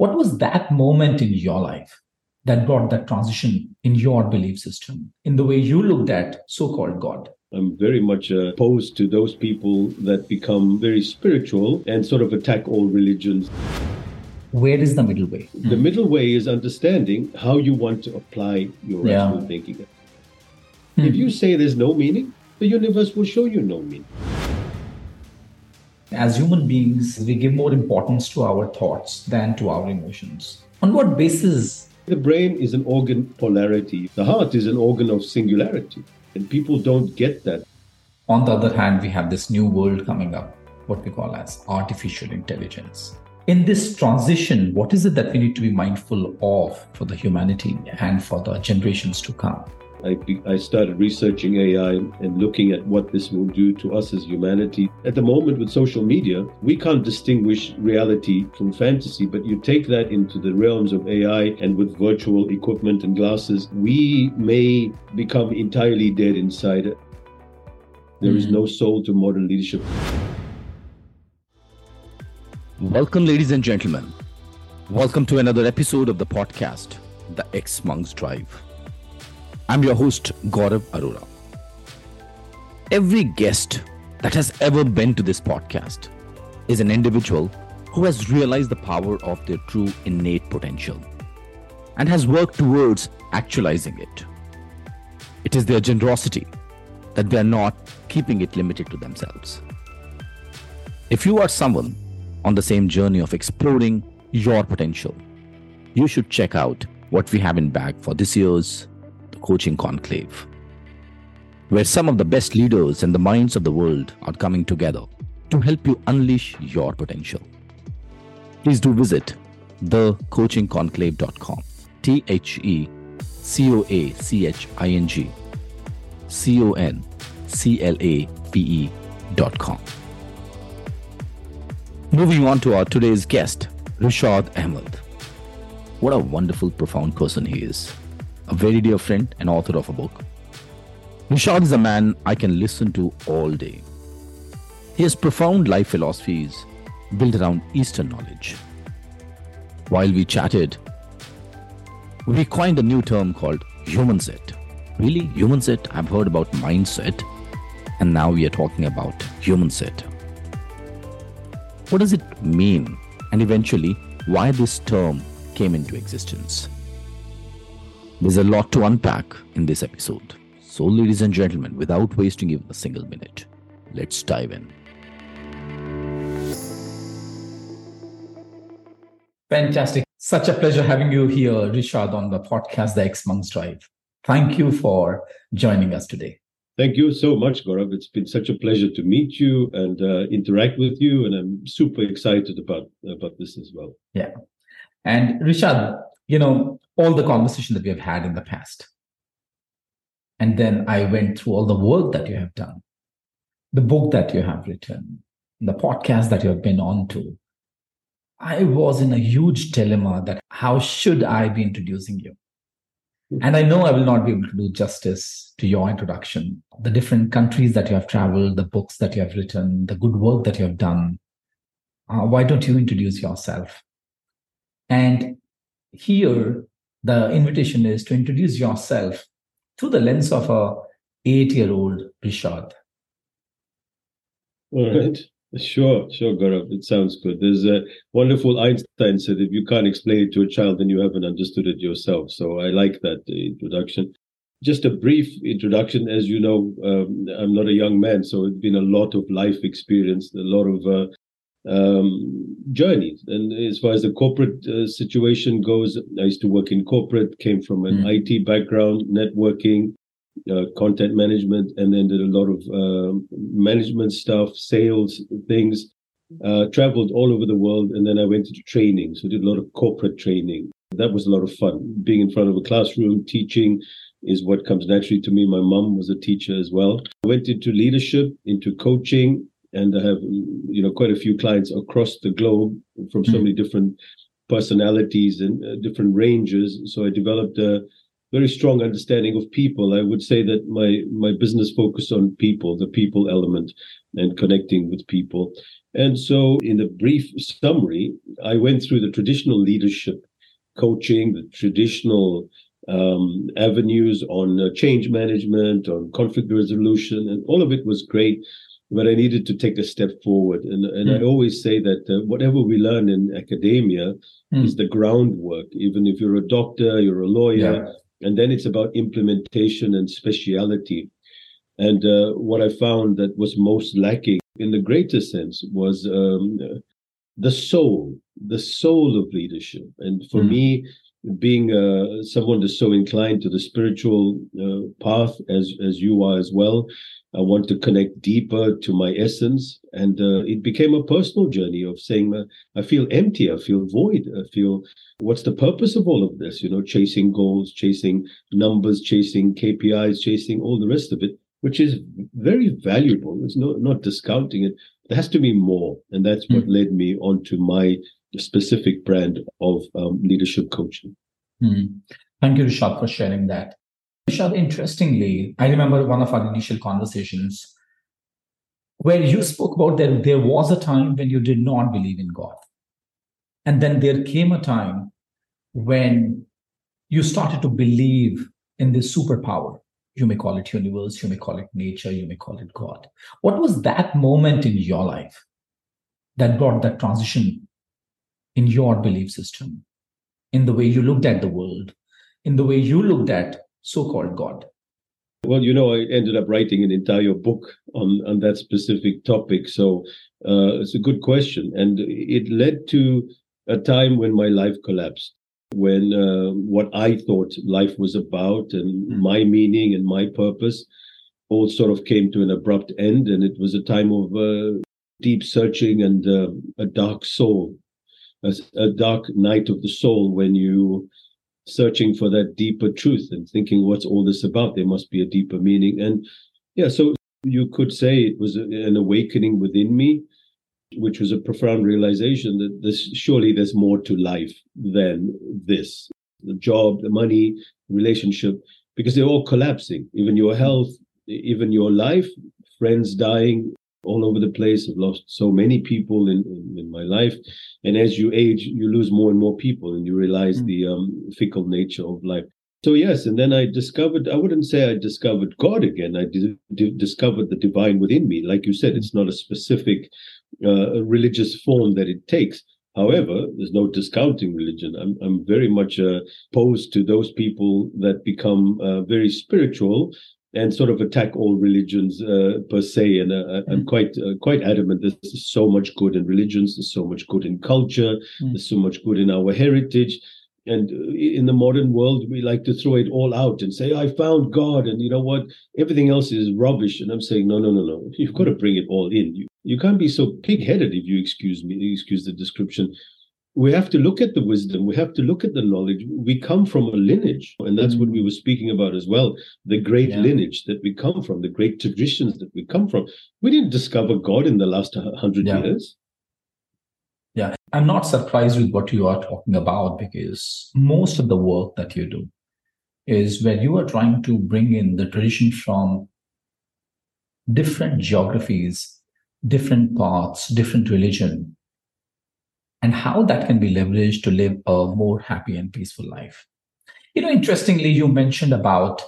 What was that moment in your life that brought that transition in your belief system, in the way you looked at so called God? I'm very much opposed to those people that become very spiritual and sort of attack all religions. Where is the middle way? The mm. middle way is understanding how you want to apply your yeah. rational thinking. Mm. If you say there's no meaning, the universe will show you no meaning. As human beings, we give more importance to our thoughts than to our emotions. On what basis? The brain is an organ polarity, the heart is an organ of singularity. And people don't get that. On the other hand, we have this new world coming up, what we call as artificial intelligence. In this transition, what is it that we need to be mindful of for the humanity and for the generations to come? I, I started researching AI and looking at what this will do to us as humanity. At the moment, with social media, we can't distinguish reality from fantasy, but you take that into the realms of AI and with virtual equipment and glasses, we may become entirely dead inside. There mm-hmm. is no soul to modern leadership. Welcome, ladies and gentlemen. Welcome to another episode of the podcast, The X Monks Drive. I'm your host, Gaurav Arora. Every guest that has ever been to this podcast is an individual who has realized the power of their true innate potential and has worked towards actualizing it. It is their generosity that they are not keeping it limited to themselves. If you are someone on the same journey of exploring your potential, you should check out what we have in bag for this year's Coaching Conclave, where some of the best leaders and the minds of the world are coming together to help you unleash your potential. Please do visit thecoachingconclave.com. T H E C O A C H I N G C O N C L A V E.com. Moving on to our today's guest, Rishad Ahmed. What a wonderful, profound person he is a very dear friend and author of a book. Rishad is a man I can listen to all day. He has profound life philosophies built around Eastern knowledge. While we chatted, we coined a new term called human set. Really? Human set? I've heard about mindset, and now we are talking about human set. What does it mean? And eventually, why this term came into existence? There's a lot to unpack in this episode. So, ladies and gentlemen, without wasting even a single minute, let's dive in. Fantastic. Such a pleasure having you here, Rishad, on the podcast, The X Monks Drive. Thank you for joining us today. Thank you so much, Gaurav. It's been such a pleasure to meet you and uh, interact with you, and I'm super excited about about this as well. Yeah, and Rishad, you know, all the conversation that we have had in the past. And then I went through all the work that you have done, the book that you have written, the podcast that you have been on to. I was in a huge dilemma that how should I be introducing you? And I know I will not be able to do justice to your introduction, the different countries that you have traveled, the books that you have written, the good work that you have done. Uh, why don't you introduce yourself? And here the invitation is to introduce yourself through the lens of a eight-year-old Rishad. All right. Sure, sure, Gaurav. It sounds good. There's a wonderful Einstein said, if you can't explain it to a child, then you haven't understood it yourself. So I like that introduction. Just a brief introduction. As you know, um, I'm not a young man, so it's been a lot of life experience, a lot of uh, um, journeys. And as far as the corporate uh, situation goes, I used to work in corporate, came from an mm. IT background, networking, uh, content management, and then did a lot of uh, management stuff, sales things. Uh, traveled all over the world, and then I went into training. So did a lot of corporate training. That was a lot of fun. Being in front of a classroom, teaching, is what comes naturally to me. My mom was a teacher as well. I went into leadership, into coaching, and I have you know quite a few clients across the globe from so mm. many different personalities and uh, different ranges. So I developed a very strong understanding of people. I would say that my my business focused on people, the people element, and connecting with people. And so, in the brief summary, I went through the traditional leadership coaching, the traditional um, avenues on uh, change management, on conflict resolution, and all of it was great. But I needed to take a step forward. And, and mm. I always say that uh, whatever we learn in academia mm. is the groundwork. Even if you're a doctor, you're a lawyer, yeah. and then it's about implementation and speciality. And uh, what I found that was most lacking in the greater sense was um, the soul, the soul of leadership. And for mm. me, being uh, someone that's so inclined to the spiritual uh, path as as you are as well, I want to connect deeper to my essence, and uh, it became a personal journey of saying, uh, I feel empty, I feel void, I feel what's the purpose of all of this? You know, chasing goals, chasing numbers, chasing KPIs, chasing all the rest of it, which is very valuable. It's not not discounting it. There has to be more, and that's what mm. led me onto my specific brand of um, leadership coaching. Mm. Thank you, Rishad, for sharing that. Rishad, interestingly, I remember one of our initial conversations where you spoke about that there was a time when you did not believe in God. And then there came a time when you started to believe in this superpower. You may call it universe, you may call it nature, you may call it God. What was that moment in your life that brought that transition in your belief system, in the way you looked at the world, in the way you looked at so called God? Well, you know, I ended up writing an entire book on, on that specific topic. So uh, it's a good question. And it led to a time when my life collapsed, when uh, what I thought life was about and mm. my meaning and my purpose all sort of came to an abrupt end. And it was a time of uh, deep searching and uh, a dark soul, a, a dark night of the soul when you searching for that deeper truth and thinking, what's all this about? There must be a deeper meaning. And yeah, so you could say it was an awakening within me, which was a profound realization that this surely there's more to life than this the job, the money, relationship, because they're all collapsing. Even your health, even your life, friends dying, all over the place. I've lost so many people in, in, in, my life. And as you age, you lose more and more people and you realize mm. the um, fickle nature of life. So, yes, and then I discovered, I wouldn't say I discovered God again. I discovered the divine within me. Like you said, it's not a specific uh, religious form that it takes. However, there's no discounting religion. I'm, I'm very much uh, opposed to those people that become uh, very spiritual and sort of attack all religions uh, per se. And uh, I'm mm. quite uh, quite adamant. There's so much good in religions. There's so much good in culture. Mm. There's so much good in our heritage. And uh, in the modern world, we like to throw it all out and say, "I found God," and you know what? Everything else is rubbish. And I'm saying, no, no, no, no. You've got to bring it all in. You you can't be so pig-headed, if you excuse me, excuse the description we have to look at the wisdom we have to look at the knowledge we come from a lineage and that's mm. what we were speaking about as well the great yeah. lineage that we come from the great traditions that we come from we didn't discover god in the last 100 yeah. years yeah i'm not surprised with what you are talking about because most of the work that you do is where you are trying to bring in the tradition from different geographies different paths different religion and how that can be leveraged to live a more happy and peaceful life. You know, interestingly, you mentioned about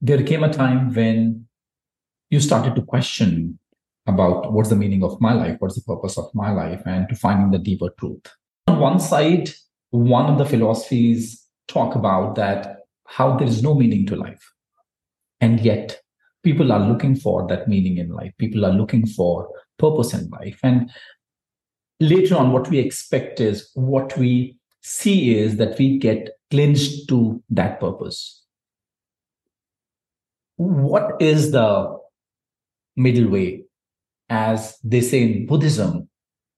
there came a time when you started to question about what's the meaning of my life, what's the purpose of my life, and to finding the deeper truth. On one side, one of the philosophies talk about that how there is no meaning to life. And yet, people are looking for that meaning in life. People are looking for purpose in life. And later on what we expect is what we see is that we get clinched to that purpose. What is the middle way? As they say in buddhism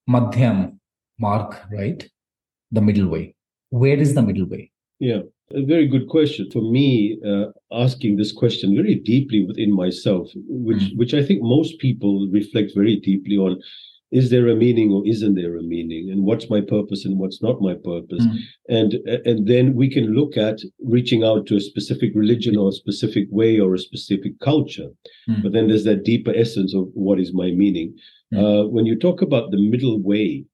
madhyam marg, right? The middle way. Where is the middle way? Yeah a very good question. For me uh, asking this question very deeply within myself which mm. which i think most people reflect very deeply on is there a meaning or isn't there a meaning and what's my purpose and what's not my purpose mm. and and then we can look at reaching out to a specific religion or a specific way or a specific culture mm. but then there's that deeper essence of what is my meaning Mm. Uh, when you talk about the middle way,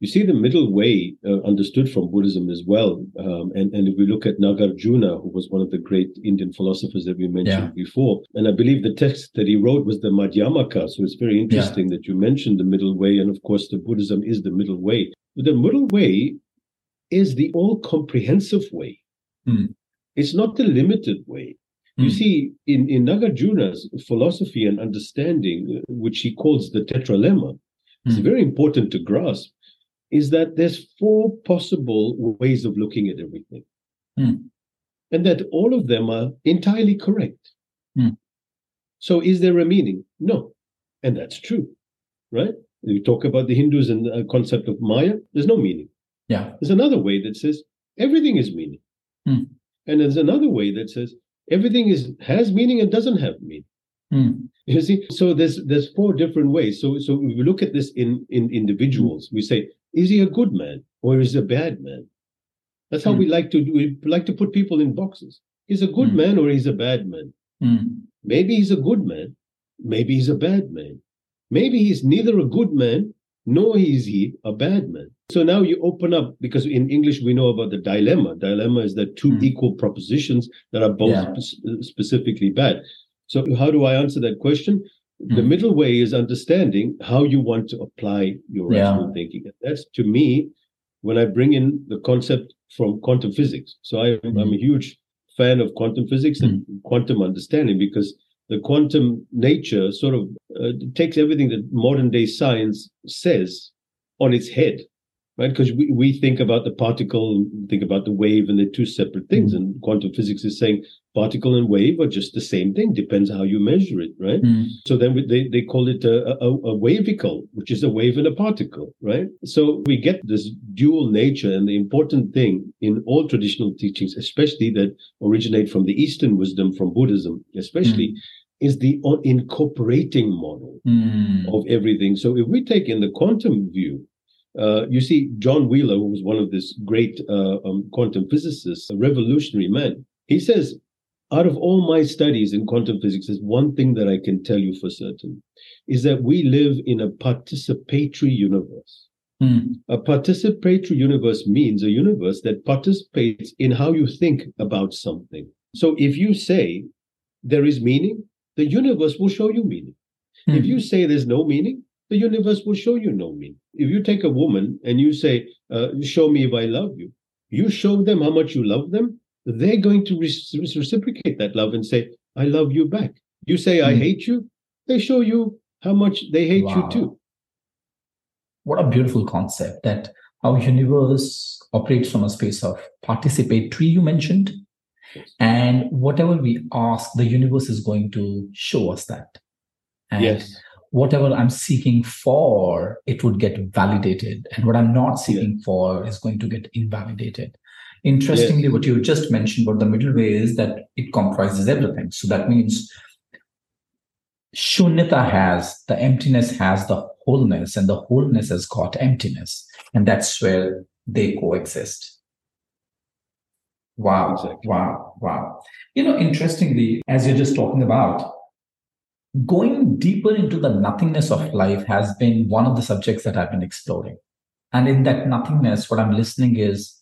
you see the middle way uh, understood from Buddhism as well. Um, and, and if we look at Nagarjuna, who was one of the great Indian philosophers that we mentioned Yeah. before, and I believe the text that he wrote was the Madhyamaka. So it's very interesting that you mentioned the middle way. And of course, the Buddhism is the middle way. But the middle way is the all comprehensive way. Hmm. It's not the limited way. You Mm. see, in, in Nagarjuna's philosophy and understanding, uh, which he calls the tetralemma, it's Hmm. very important to grasp, is that there's four possible ways of looking at everything. Hmm. And that all of them are entirely correct. Hmm. So is there a meaning? No. And that's true, right? We talk about the Hindus and the concept of Maya, there's no meaning. Yeah. There's another way that says everything is meaning. Hmm. And there's another way that says everything is has meaning and doesn't have meaning. Mm. You see, so there's there's four different ways. So so we look at this in in individuals, we say, is he a good man or is he a bad man? That's how Hmm. we like to do. We like to put people in boxes. He's a good Hmm. man or he's a bad man. Mm. Maybe he's a good man. Maybe he's a bad man. Maybe he's neither a good man nor is he a bad man. So now you open up because in English we know about the dilemma. Dilemma is that two Hmm. equal propositions that are both Yeah. spe- specifically bad. So how do I answer that question? The Hmm. middle way is understanding how you want to apply your Yeah. rational thinking. And that's to me when I bring in the concept from quantum physics. So I, Hmm. I'm a huge fan of quantum physics and quantum understanding because the quantum nature sort of uh, takes everything that modern day science says on its head right because we, we think about the particle think about the wave and they're two separate things and quantum physics is saying particle and wave are just the same thing depends how you measure it right Mm. so then we- they, they call it a, a, a wavicle, which is a wave and a particle, right? So we get this dual nature. And the important thing in all traditional teachings, especially that originate from the Eastern wisdom, from Buddhism, especially, is the incorporating model Mm. of everything. So if we take in the quantum view, uh, you see John Wheeler, who was one of this great uh, um, quantum physicists, a revolutionary man, he says, out of all my studies in quantum physics, there's one thing that I can tell you for certain, is that we live in a participatory universe. Mm. A participatory universe means a universe that participates in how you think about something. So if you say there is meaning, the universe will show you meaning. If Mm. you say there's no meaning, the universe will show you no meaning. If you take a woman and you say, uh, Show me if I love you, you show them how much you love them, they're going to re- reciprocate that love and say, I love you back. You say, I Hmm. hate you, they show you how much they hate you too. what a beautiful concept that our universe operates from a space of participatory you mentioned Yes. and whatever we ask the universe is going to show us that and Yes. whatever i'm seeking for it would get validated and what i'm not seeking for is going to get invalidated interestingly Yes. what you just mentioned about the middle way is that it comprises everything. So that means shunyata has the emptiness has the wholeness and the wholeness has got emptiness. And that's where they coexist. Wow Exactly. wow wow. You know interestingly as you're just talking about going deeper into the nothingness of life has been one of the subjects that i've been exploring. And in that nothingness what i'm listening is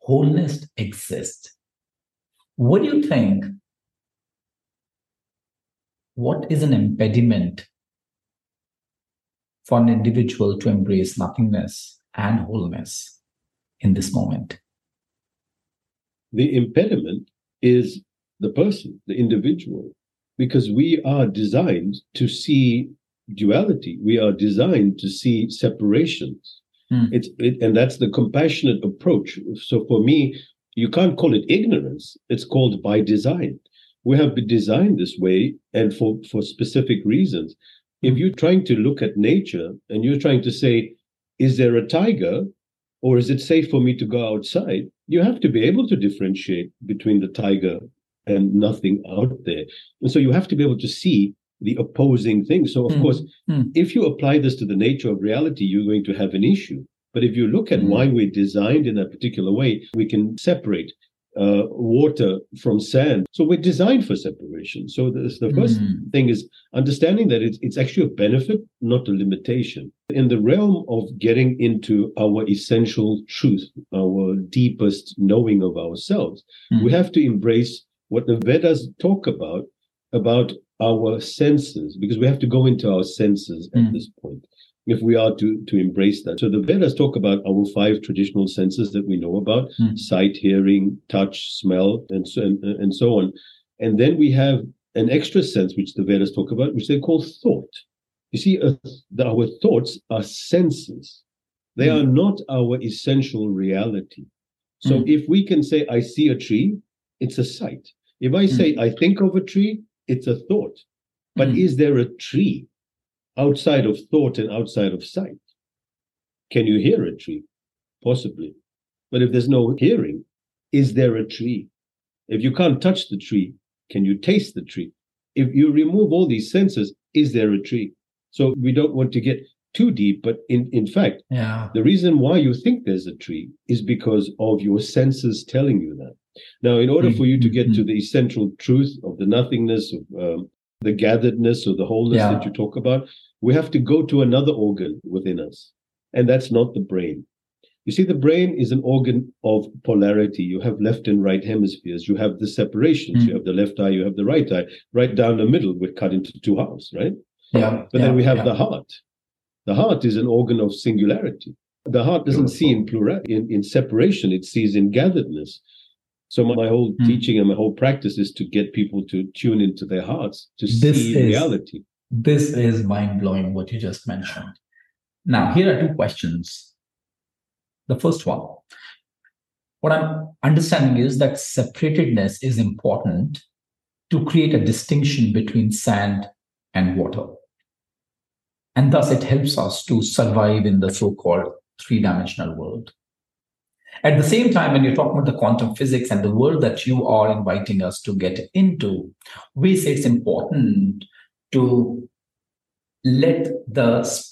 wholeness exists what do you think what is an impediment for an individual to embrace nothingness and wholeness in this moment The impediment is the person, the individual, because we are designed to see duality. We are designed to see separations. Hmm. It's it, and that's the compassionate approach. So for me, you can't call it ignorance. It's called by design. We have been designed this way and for, for specific reasons. If you're trying to look at nature and you're trying to say, is there a tiger or is it safe for me to go outside? You have to be able to differentiate between the tiger and nothing out there. And so you have to be able to see the opposing thing. So, of Hmm. course, Hmm. if you apply this to the nature of reality, you're going to have an issue. But if you look at Hmm. why we're designed in a particular way, we can separate uh, water from sand. So we're designed for separation. So the, the first Mm. thing is understanding that it's, it's actually a benefit, not a limitation. In the realm of getting into our essential truth, our deepest knowing of ourselves, Mm. we have to embrace what the Vedas talk about, about our senses, because we have to go into our senses at Mm. this point if we are to to embrace that. So the Vedas talk about our five traditional senses that we know about: Mm. sight, hearing, touch, smell, and so and, and so on. And then we have an extra sense which the Vedas talk about, which they call thought. You see, uh, the, our thoughts are senses; they Mm. are not our essential reality. So Mm. if we can say, "I see a tree," it's a sight. If I say, "I think of a tree," it's a thought. But Mm. is there a tree outside of thought and outside of sight? Can you hear a tree? Possibly. But if there's no hearing, is there a tree? If you can't touch the tree, can you taste the tree? If you remove all these senses, is there a tree? So we don't want to get too deep, but in, in fact, Yeah. the reason why you think there's a tree is because of your senses telling you that. Now, in order for you to get to the essential truth of the nothingness, of um, the gatheredness, or the wholeness Yeah. that you talk about, we have to go to another organ within us. And that's not the brain. You see, the brain is an organ of polarity. You have left and right hemispheres. You have the separations. Mm. You have the left eye, you have the right eye. Right down the middle, we're cut into two halves, right? Yeah. But yeah, then we have yeah. the heart. The heart is an organ of singularity. The heart doesn't see in plural in, in separation, it sees in gatheredness. So my, my whole Hmm. teaching and my whole practice is to get people to tune into their hearts, to This see is- reality. This is mind blowing what you just mentioned. Now, here are two questions. The first one what I'm understanding is that separatedness is important to create a distinction between sand and water. And thus, it helps us to survive in the so called three dimensional world. At the same time, when you're talking about the quantum physics and the world that you are inviting us to get into, we say it's important to let the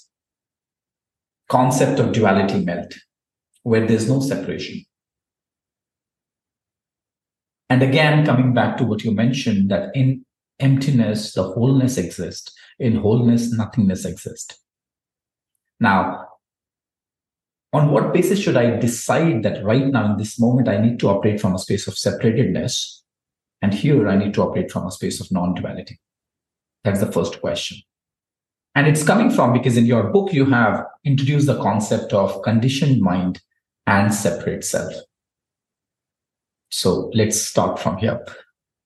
concept of duality melt, where there's no separation. And again, coming back to what you mentioned, that in emptiness, the wholeness exists. In wholeness, nothingness exists. Now, on what basis should I decide that right now, in this moment, I need to operate from a space of separatedness? And here I need to operate from a space of non duality. That's the first question. And it's coming from because in your book, you have introduced the concept of conditioned mind and separate self. So let's start from here.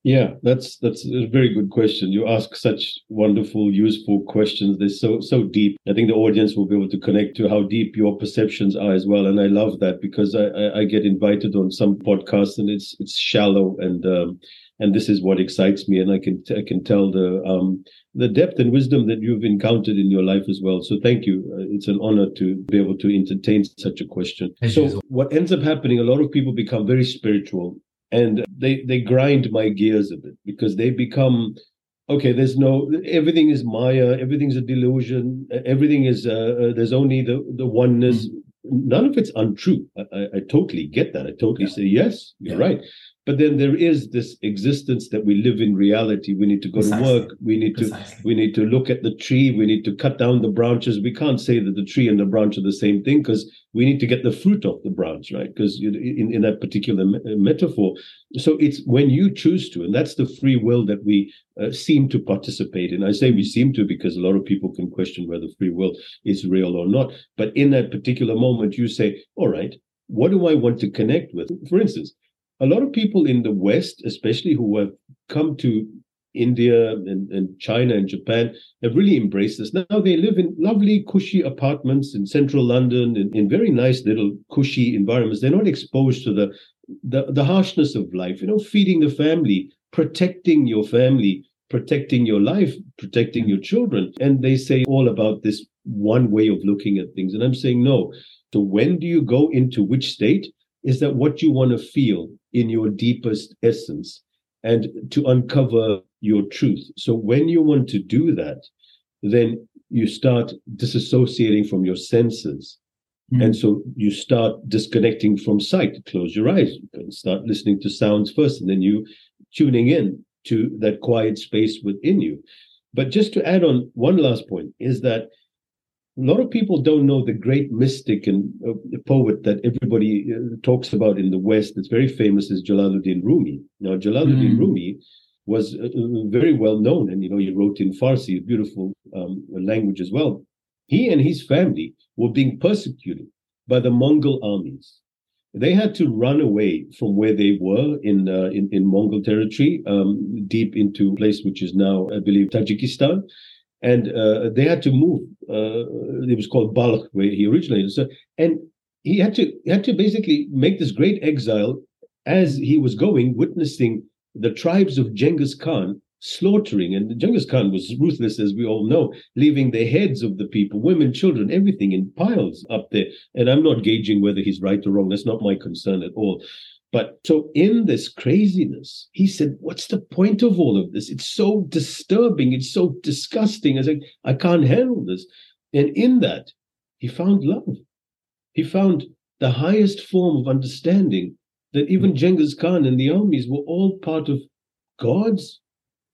Yeah, that's that's a very good question. You ask such wonderful, useful questions. They're so so deep. I think the audience will be able to connect to how deep your perceptions are as well. And I love that because I I, I get invited on some podcasts and it's it's shallow and um, and this is what excites me. And I can I can tell the um the depth and wisdom that you've encountered in your life as well. So thank you. Uh, it's an honor to be able to entertain such a question. So what ends up happening, a lot of people become very spiritual and they they grind my gears a bit because they become okay there's no everything is maya everything's a delusion everything is uh, uh, there's only the the oneness. None of it's untrue. I, I, I totally get that. I totally Yeah. say yes you're Yeah. right but then there is this existence that we live in reality. We need to go Precisely. to work. We need to we need to look at the tree. We need to cut down the branches. We can't say that the tree and the branch are the same thing because we need to get the fruit off the branch right? Because in, in that particular me- uh, metaphor. So it's when you choose to and that's the free will that we uh, seem to participate in. I say we seem to because a lot of people can question whether free will is real or not. But in that particular moment you say all right what do i want to connect with? For instance a lot of people in the west especially who have come to india and, and china and japan have really embraced this. Now they live in lovely cushy apartments in central london in, in very nice little cushy environments. They're not exposed to the the, the harshness of life you know feeding the family protecting your family protecting your life protecting your children. And they say all about this one way of looking at things. And i'm saying no. So when do you go into which state is that what you want to feel in your deepest essence and to uncover your truth so when you want to do that then you start disassociating from your senses Mm. And so you start disconnecting from sight. Close your eyes and start listening to sounds first, and then you tuning in to that quiet space within you. But just to add on one last point is that a lot of people don't know the great mystic and uh, poet that everybody uh, talks about in the West. That's very famous is Jalaluddin Rumi. Now, Jalaluddin mm. Rumi was uh, uh, very well known, and you know he wrote in Farsi, a beautiful um, language as well. He and his family were being persecuted by the Mongol armies. They had to run away from where they were in uh, in, in, Mongol territory, um, deep into a place which is now, I believe, Tajikistan. And uh, they had to move. Uh, it was called Balkh, where he originated. So, and he had to he had to basically make this great exile as he was going, witnessing the tribes of Genghis Khan slaughtering. And Genghis Khan was ruthless, as we all know, leaving the heads of the people, women, children, everything in piles up there. And I'm not gauging whether he's right or wrong. That's not my concern at all. But so in this craziness, he said, What's the point of all of this? It's so disturbing. It's so disgusting. I said, I can't handle this. And in that, he found love. He found the highest form of understanding that even Genghis Khan and the armies were all part of God's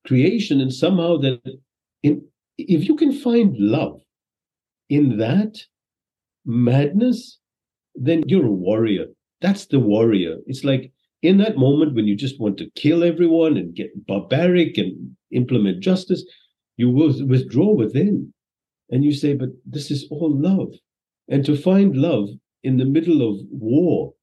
creation, and somehow that in if you can find love in that madness, then you're a warrior. That's the warrior. It's like in that moment when you just want to kill everyone and get barbaric and implement justice, you will withdraw within and you say, But this is all love. And to find love in the middle of war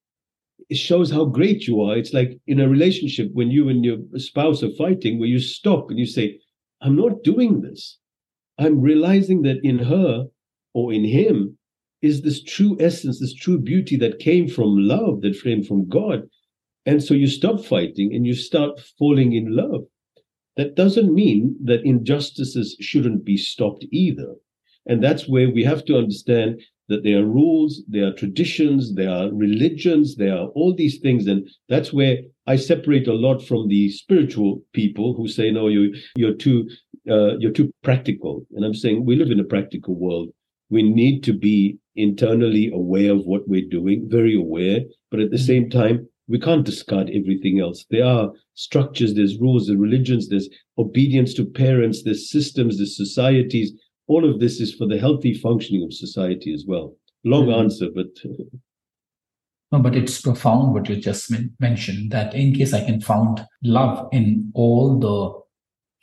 it shows how great you are. It's like in a relationship when you and your spouse are fighting, where you stop and you say, I'm not doing this. I'm realizing that in her or in him is this true essence, this true beauty that came from love, that came from God. And so you stop fighting and you start falling in love. That doesn't mean that injustices shouldn't be stopped either. And that's where we have to understand that there are rules, there are traditions, there are religions, there are all these things. And that's where I separate a lot from the spiritual people who say, no, you, you're too, uh, you're too practical. And I'm saying we live in a practical world. We need to be internally aware of what we're doing, very aware, but at the mm-hmm. same time, we can't discard everything else. There are structures, there's rules, there's religions, there's obedience to parents, there's systems, there's societies all of this is for the healthy functioning of society as well. Long mm-hmm. answer, but. no, but it's profound what you just mentioned that in case I can find love in all the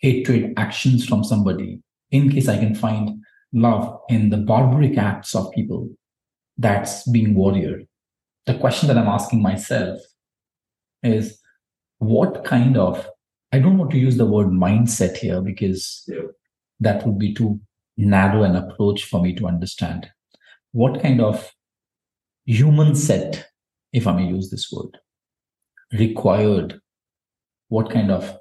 hatred actions from somebody, in case I can find love in the barbaric acts of people, that's being warrior. The question that I'm asking myself is what kind of, I don't want to use the word mindset here because yeah. that would be too narrow an approach for me to understand what kind of human set, if I may use this word, required, what kind of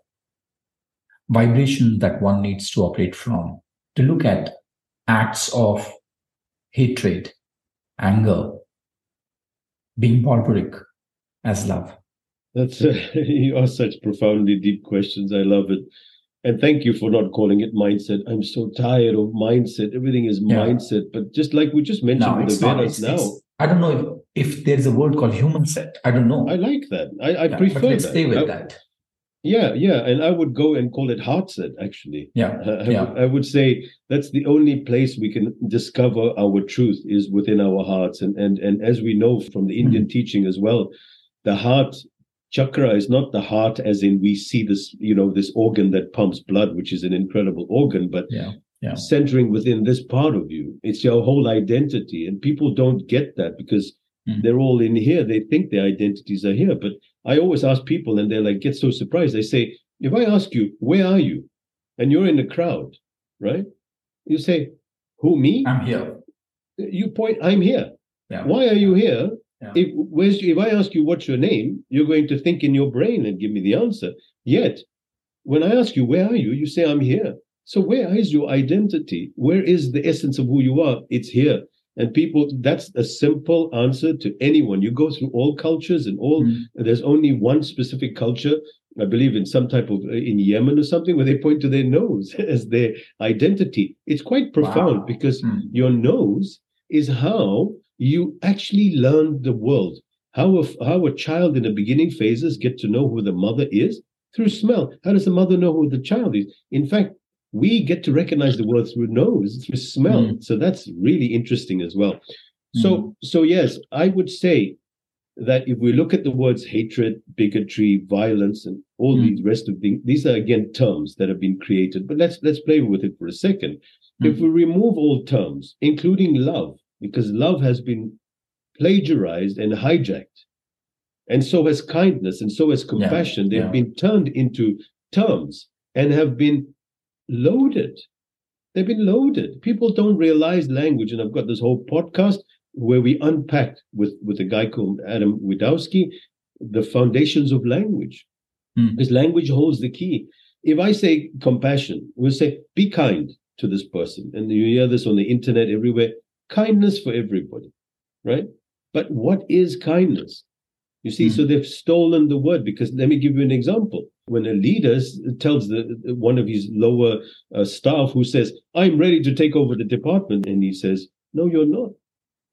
vibration that one needs to operate from to look at acts of hatred, anger, being barbaric as love. That's uh, you ask such profoundly deep questions. I love it and thank you for not calling it mindset. I'm so tired of mindset. Everything is yeah. mindset. But just like we just mentioned no, with the Vedas now. I don't know if, if there's a word called human set. I don't know. I like that. I, I yeah, prefer let's that. Stay with I, that. Yeah, yeah. And I would go and call it heart set, actually. Yeah. I, yeah. I would say that's the only place we can discover our truth is within our hearts. And and and as we know from the Indian mm-hmm. teaching as well, the heart chakra is not the heart as in we see this you know this organ that pumps blood which is an incredible organ but yeah, yeah. centering within this part of you it's your whole identity and people don't get that because mm. they're all in here they think their identities are here but i always ask people and they're like get so surprised they say if i ask you where are you and you're in a crowd right you say who me i'm here you point i'm here yeah. why are you here yeah. If where's if I ask you what's your name, you're going to think in your brain and give me the answer. Yet, when I ask you where are you, you say I'm here. So where is your identity? Where is the essence of who you are? It's here. And people, that's a simple answer to anyone. You go through all cultures and all. Mm. There's only one specific culture. I believe in some type of in Yemen or something where they point to their nose as their identity. It's quite profound wow. because mm. your nose is how you actually learn the world. How a, how a child in the beginning phases get to know who the mother is through smell. How does the mother know who the child is? In fact, we get to recognize the world through nose, through smell. Mm. So that's really interesting as well. So, mm. so yes, I would say that if we look at the words hatred, bigotry, violence, and all mm. these rest of things, these are again terms that have been created. But let's let's play with it for a second. Mm. If we remove all terms, including love, because love has been plagiarized and hijacked, and so has kindness, and so has compassion. Yeah. They've yeah. been turned into terms and have been loaded. They've been loaded. People don't realize language, and I've got this whole podcast where we unpacked with with a guy called Adam Widowski the foundations of language, mm. because language holds the key. If I say compassion, we'll say be kind to this person, and you hear this on the internet everywhere. Kindness for everybody, right? But what is kindness? You see, mm. so they've stolen the word. Because let me give you an example. When a leader tells the one of his lower uh, staff who says, "I'm ready to take over the department," and he says, "No, you're not."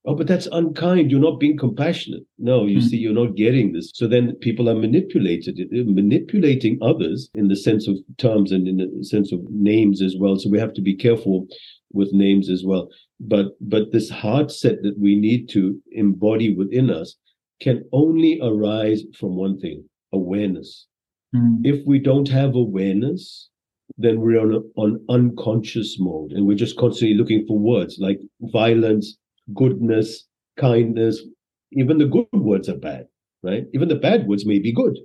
Oh, but that's unkind. You're not being compassionate. No, you mm. see, you're not getting this. So then people are manipulated, manipulating others in the sense of terms and in the sense of names as well. So we have to be careful with names as well. But but this heart set that we need to embody within us can only arise from one thing: awareness. Mm. If we don't have awareness, then we're on, a, on unconscious mode and we're just constantly looking for words like violence goodness, kindness. Even the good words are bad, right? Even the bad words may be good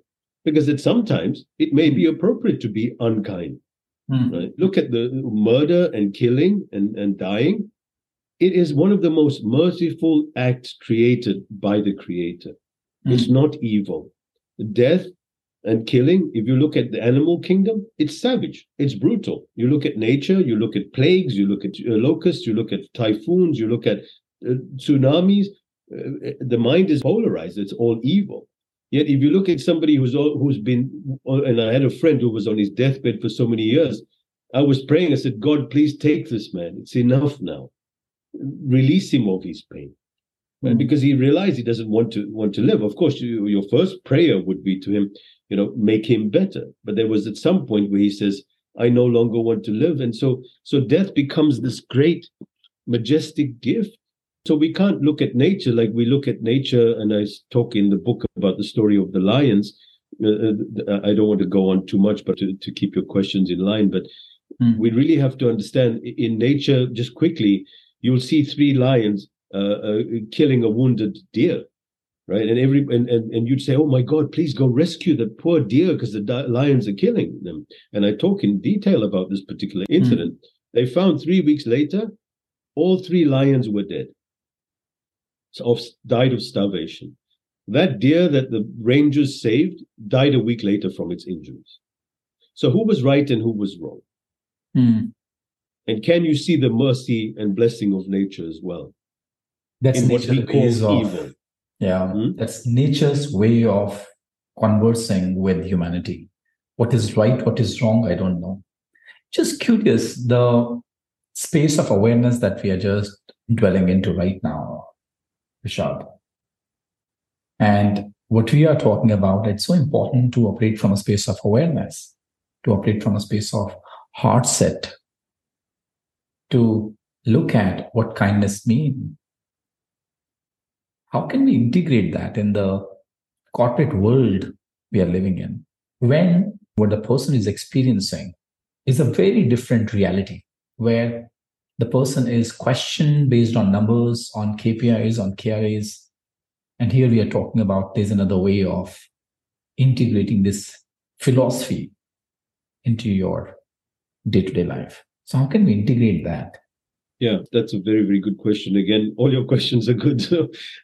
because it sometimes it may be appropriate to be unkind. Mm. Right? Look at the murder and killing and, and dying. It is one of the most merciful acts created by the Creator. Mm. It's not evil. Death and killing, if you look at the animal kingdom, it's savage, it's brutal. You look at nature, you look at plagues, you look at uh, locusts, you look at typhoons, you look at uh, tsunamis, uh, the mind is polarized. It's all evil. Yet, if you look at somebody who's who's been, and I had a friend who was on his deathbed for so many years, I was praying. I said, God, please take this man. It's enough now. Release him of his pain. Mm-hmm. And because he realized he doesn't want to want to live. Of course, you, your first prayer would be to him, you know, make him better. But there was at some point where he says, I no longer want to live. And so so death becomes this great majestic gift so we can't look at nature like we look at nature. And I talk in the book about the story of the lions. Uh, uh I don't want to go on too much, but to, to keep your questions in line. But mm. we really have to understand in nature, just quickly, you'll see three lions uh, uh, killing a wounded deer. Right. And every and, and, and you'd say, Oh my God, please go rescue the poor deer because the di- lions are killing them. And I talk in detail about this particular hmm. incident. Mm. They found three weeks later, all three lions were dead of died of starvation. That deer that the rangers saved died a week later from its injuries. So who was right and who was wrong? Hmm. And can you see the mercy and blessing of nature as well? That's in what he calls of, evil. Yeah, hmm? that's nature's way of conversing with humanity. What is right, what is wrong, I don't know. Just curious, the space of awareness that we are just dwelling into right now Rishad. And what we are talking about, it's so important to operate from a space of awareness, to operate from a space of heart set, to look at what kindness means. How can we integrate that in the corporate world we are living in when what the person is experiencing is a very different reality where the person is questioned based on numbers, on KPIs, on KRAs. And here we are talking about there's another way of integrating this philosophy into your day to day life. So, how can we integrate that? Yeah, that's a very, very good question. Again, all your questions are good.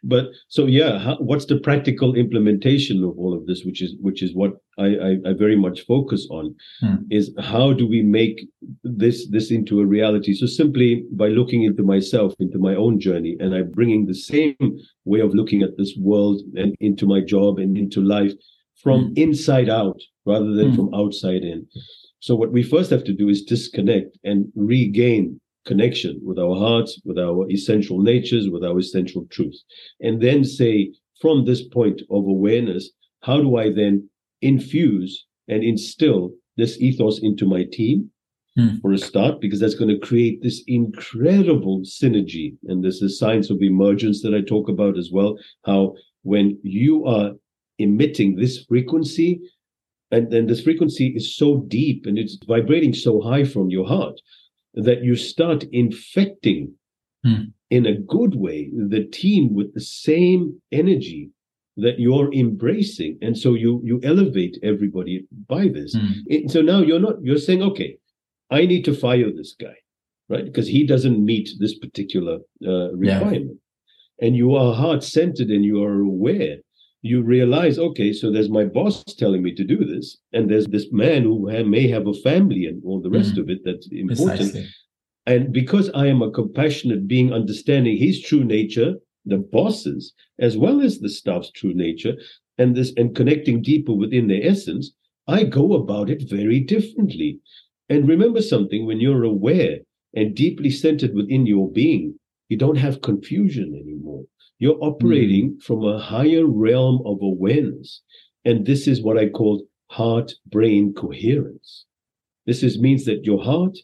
but so, yeah, how, what's the practical implementation of all of this, which is which is what I, I, I very much focus on, hmm. is how do we make this this into a reality? So simply by looking into myself, into my own journey, and I'm bringing the same way of looking at this world and into my job and into life from hmm. inside out rather than hmm. from outside in. So what we first have to do is disconnect and regain connection with our hearts, with our essential natures, with our essential truth. And then say, from this point of awareness, how do I then infuse and instill this ethos into my team? Hmm. For a start, because that's going to create this incredible synergy. And this is science of emergence that I talk about as well. How when you are emitting this frequency, and then this frequency is so deep and it's vibrating so high from your heart that you start infecting Hmm. in a good way the team with the same energy that you're embracing. And so you you elevate everybody by this. Hmm. It- so now you're not you're saying okay i need to fire this guy right? Because he doesn't meet this particular uh, requirement. And you are heart centered and you are aware you realize okay so there's my boss telling me to do this and there's this man who ha- may have a family and all the rest Mhm. of it that's important Precisely. and because I am a compassionate being, understanding his true nature, the bosses, as well as the staff's true nature, and this and connecting deeper within their essence, I go about it very differently. And remember something when you're aware and deeply centered within your being, you don't have confusion anymore. You're operating from a higher realm of awareness. And this is what I call heart brain coherence. This is means that your heart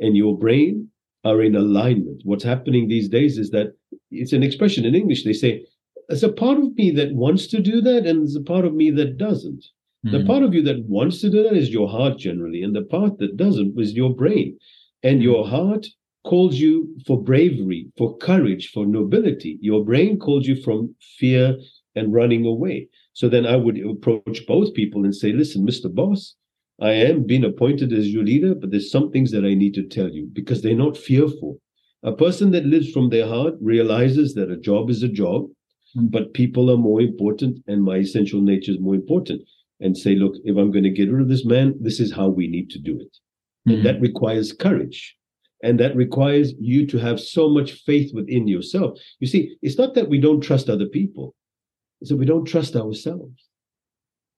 and your brain are in alignment. What's happening these days is that it's an expression in English. They say, there's a part of me that wants to do that, and there's a part of me that doesn't. The Hmm. part of you that wants to do that is your heart generally, and the part that doesn't is your brain. And your heart calls you for bravery, for courage, for nobility. Your brain calls you from fear and running away. So then I would approach both people and say, listen, Mr. Boss, I am being appointed as your leader, but there's some things that I need to tell you because they're not fearful. A person that lives from their heart realizes that a job is a job, Mm. but people are more important and my essential nature is more important. And say, look, if I'm going to get rid of this man, this is how we need to do it. And Hmm. that requires courage. And that requires you to have so much faith within yourself. You see, it's not that we don't trust other people, it's that we don't trust ourselves.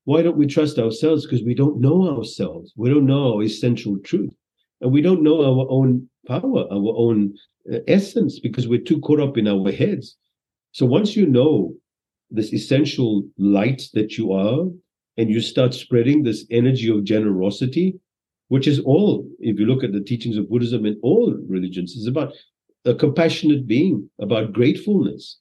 Why don't we trust ourselves? Because we don't know ourselves. We don't know our essential truth. And we don't know our own power, our own uh, essence, because we're too caught up in our heads. So once you know this essential light that you are, and you start spreading this energy of generosity, which is all, if you look at the teachings of Buddhism and all religions, is about a compassionate being, about gratefulness.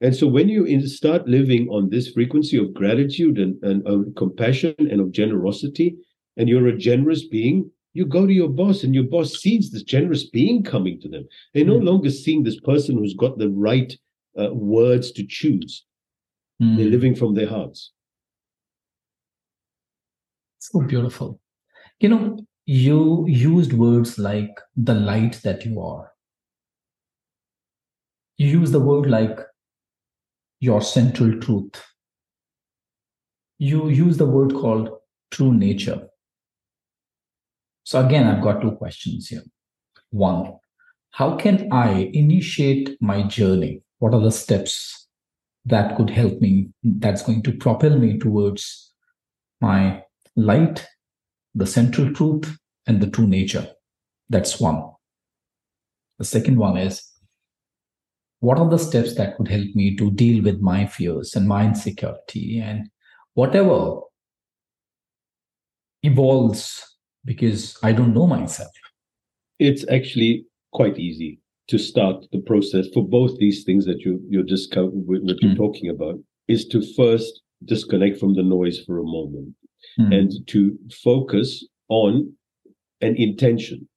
And so when you in- start living on this frequency of gratitude and, and of compassion and of generosity, and you're a generous being, you go to your boss and your boss sees this generous being coming to them. They're no Mm. longer seeing this person who's got the right uh, words to choose. Hmm. They're living from their hearts. So beautiful. You know, you used words like the light that you are. You use the word like your central truth. You use the word called true nature. So, again, I've got two questions here. One, how can I initiate my journey? What are the steps that could help me, that's going to propel me towards my light, the central truth, and the true nature. That's one. The second one is what are the steps that could help me to deal with my fears and my insecurity and whatever evolves because I don't know myself. it's actually quite easy to start the process for both these things that you you're just what you're Mm. talking about is to first disconnect from the noise for a moment Hmm. and to focus on an intention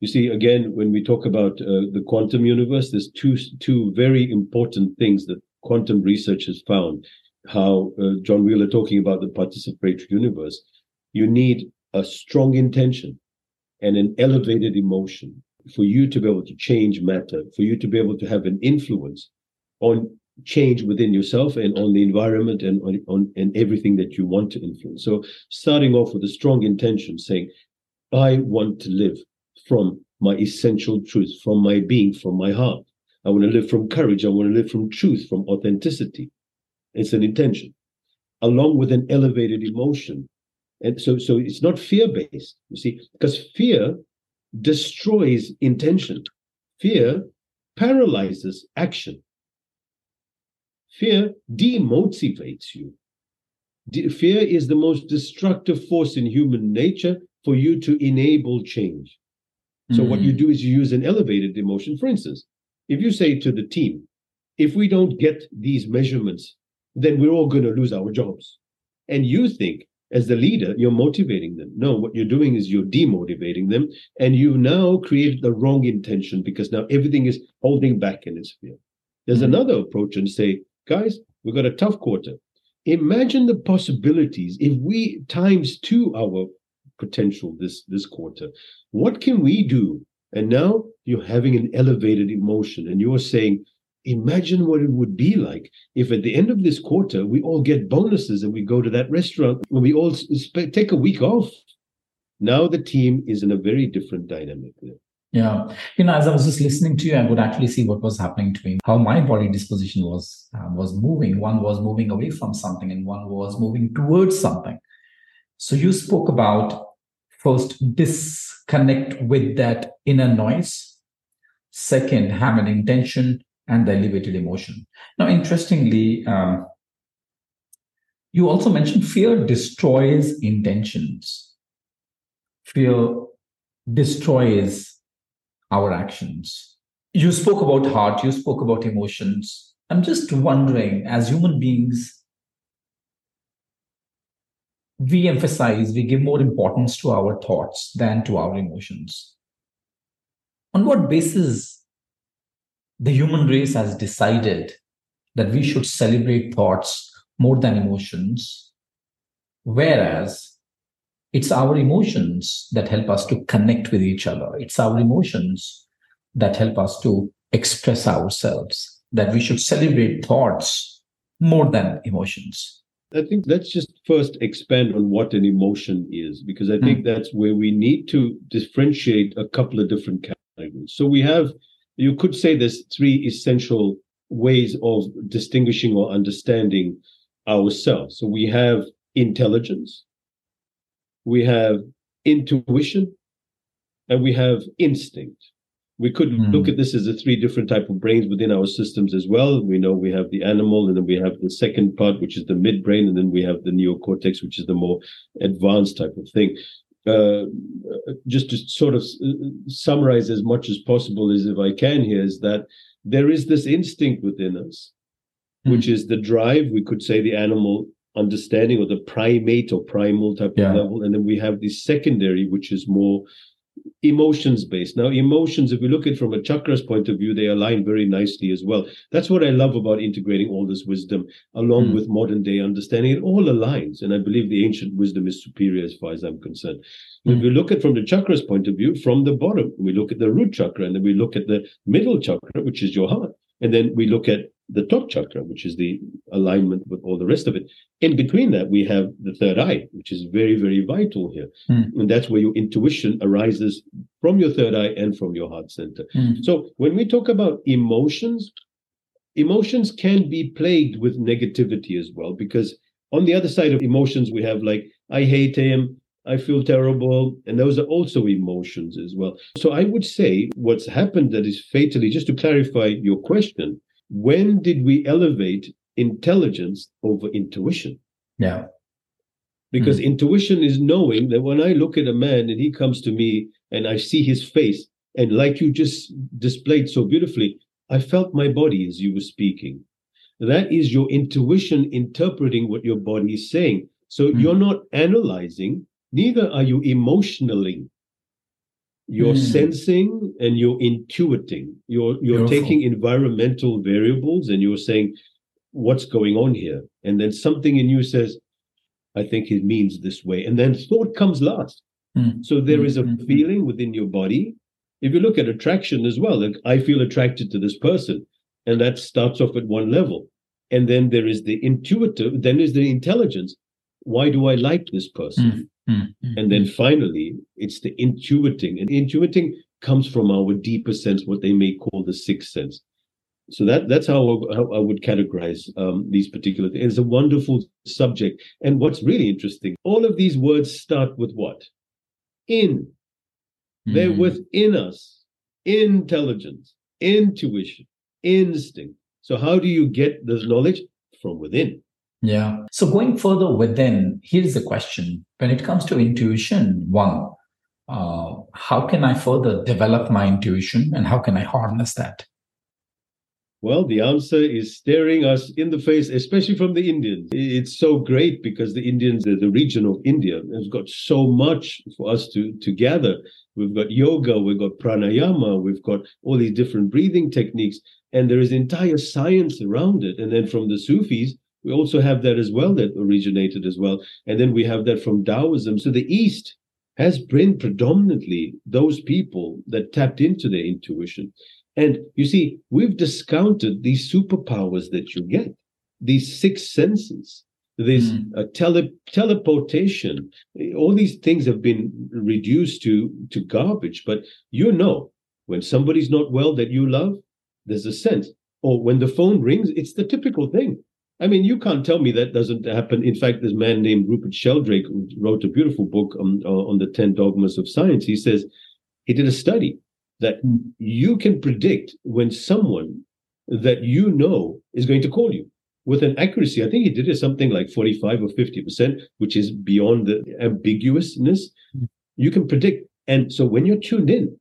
you see again when we talk about uh, the quantum universe there's two two very important things that quantum research has found how uh, john wheeler talking about the participatory universe you need a strong intention and an elevated emotion for you to be able to change matter, for you to be able to have an influence on change within yourself and on the environment and on, on and everything that you want to influence. So starting off with a strong intention, saying, I want to live from my essential truth, from my being, from my heart. I want to live from courage. I want to live from truth, from authenticity. It's an intention, along with an elevated emotion. And so, so it's not fear based, you see, because fear destroys intention. Fear paralyzes action. Fear demotivates you. De- fear is the most destructive force in human nature for you to enable change. So, what you do is you use an elevated emotion. For instance, if you say to the team, if we don't get these measurements, then we're all going to lose our jobs. And you think, as the leader, you're motivating them. No, what you're doing is you're demotivating them. And you've now created the wrong intention because now everything is holding back in its fear. There's Mhm. another approach and say, guys, we've got a tough quarter. Imagine the possibilities if we times two our potential this this quarter. What can we do? And now you're having an elevated emotion and you're saying, imagine what it would be like if at the end of this quarter we all get bonuses and we go to that restaurant and we all sp- take a week off. Now the team is in a very different dynamic there. Yeah, you know, as I was just listening to you, I would actually see what was happening to me, how my body disposition was uh, was moving. One was moving away from something, and one was moving towards something. So you spoke about first disconnect with that inner noise. Second, have an intention and the elevated emotion. Now, interestingly, um, you also mentioned fear destroys intentions. Fear destroys our actions. You spoke about heart, you spoke about emotions. I'm just wondering, as human beings, we emphasize, we give more importance to our thoughts than to our emotions. On what basis the human race has decided that we should celebrate thoughts more than emotions, whereas it's our emotions that help us to connect with each other. It's our emotions that help us to express ourselves, that we should celebrate thoughts more than emotions. I think let's just first expand on what an emotion is, because I think hmm. that's where we need to differentiate a couple of different categories. So we have, you could say there's three essential ways of distinguishing or understanding ourselves. So we have intelligence, we have intuition, and we have instinct. We could Hmm. look at this as the three different type of brains within our systems as well. We know we have the animal, and then we have the second part, which is the midbrain, and then we have the neocortex, which is the more advanced type of thing. Uh, just to sort of uh, summarize as much as possible as if I can here is that there is this instinct within us, which is the drive. We could say the animal understanding or the primate or primal type Yeah. of level, and then we have the secondary, which is more emotions based. Now, emotions, if we look at it from a chakra's point of view, they align very nicely as well. That's what I love about integrating all this wisdom along Mm. with modern day understanding. It all aligns. And I believe the ancient wisdom is superior as far as I'm concerned. If Mm. we look at from the chakra's point of view, from the bottom, we look at the root chakra, and then we look at the middle chakra, which is your heart. And then we look at the top chakra, which is the alignment with all the rest of it. In between that, we have the third eye, which is very, very vital here. Hmm. And that's where your intuition arises from your third eye and from your heart center. Mm. So when we talk about emotions, emotions can be plagued with negativity as well, because on the other side of emotions, we have like, I hate him, I feel terrible, and those are also emotions as well. So I would say what's happened that is fatally, just to clarify your question, when did we elevate intelligence over intuition? Yeah. Because intuition is knowing that when I look at a man and he comes to me and I see his face, and like you just displayed so beautifully, I felt my body as you were speaking. That is your intuition interpreting what your body is saying. So Hmm. you're not analyzing, neither are you emotionally. You're Hmm. sensing and you're intuiting. You're you're Beautiful. taking environmental variables and you're saying, what's going on here? And then something in you says, I think it means this way. And then thought comes last. Mm. So there is a Mhm. feeling within your body. If you look at attraction as well, like I feel attracted to this person, and that starts off at one level. And then there is the intuitive, then there's the intelligence. Why do I like this person? Mm. Mm. And then finally, it's the intuiting. And intuiting comes from our deeper sense, what they may call the sixth sense. So that that's how, I- how I would categorize um, these particular things. It's a wonderful subject. And what's really interesting, all of these words start with what? In. They're Mm. within us. intelligence, intuition, instinct. So, how do you get this knowledge? From within. Yeah. So, going further within, here's the question when it comes to intuition, one, uh, how can I further develop my intuition and how can I harness that? Well, the answer is staring us in the face, especially from the Indians. It's so great because the Indians, the, the region of India, has got so much for us to, to gather. We've got yoga, we've got pranayama, we've got all these different breathing techniques, and there is entire science around it. And then from the Sufis, we also have that as well, that originated as well. And then we have that from Taoism. So the East has been predominantly those people that tapped into their intuition. And you see, we've discounted these superpowers that you get, these six senses, this mm. uh, tele- teleportation. All these things have been reduced to, to garbage. But you know, when somebody's not well that you love, there's a sense. Or when the phone rings, it's the typical thing. I mean, you can't tell me that doesn't happen. In fact, this man named Rupert Sheldrake wrote a beautiful book on, on the 10 dogmas of science. He says he did a study that hmm. you can predict when someone that you know is going to call you with an accuracy. I think he did it something like 45 or 50%, which is beyond the ambiguousness. Mm. You can predict. And so when you're tuned in,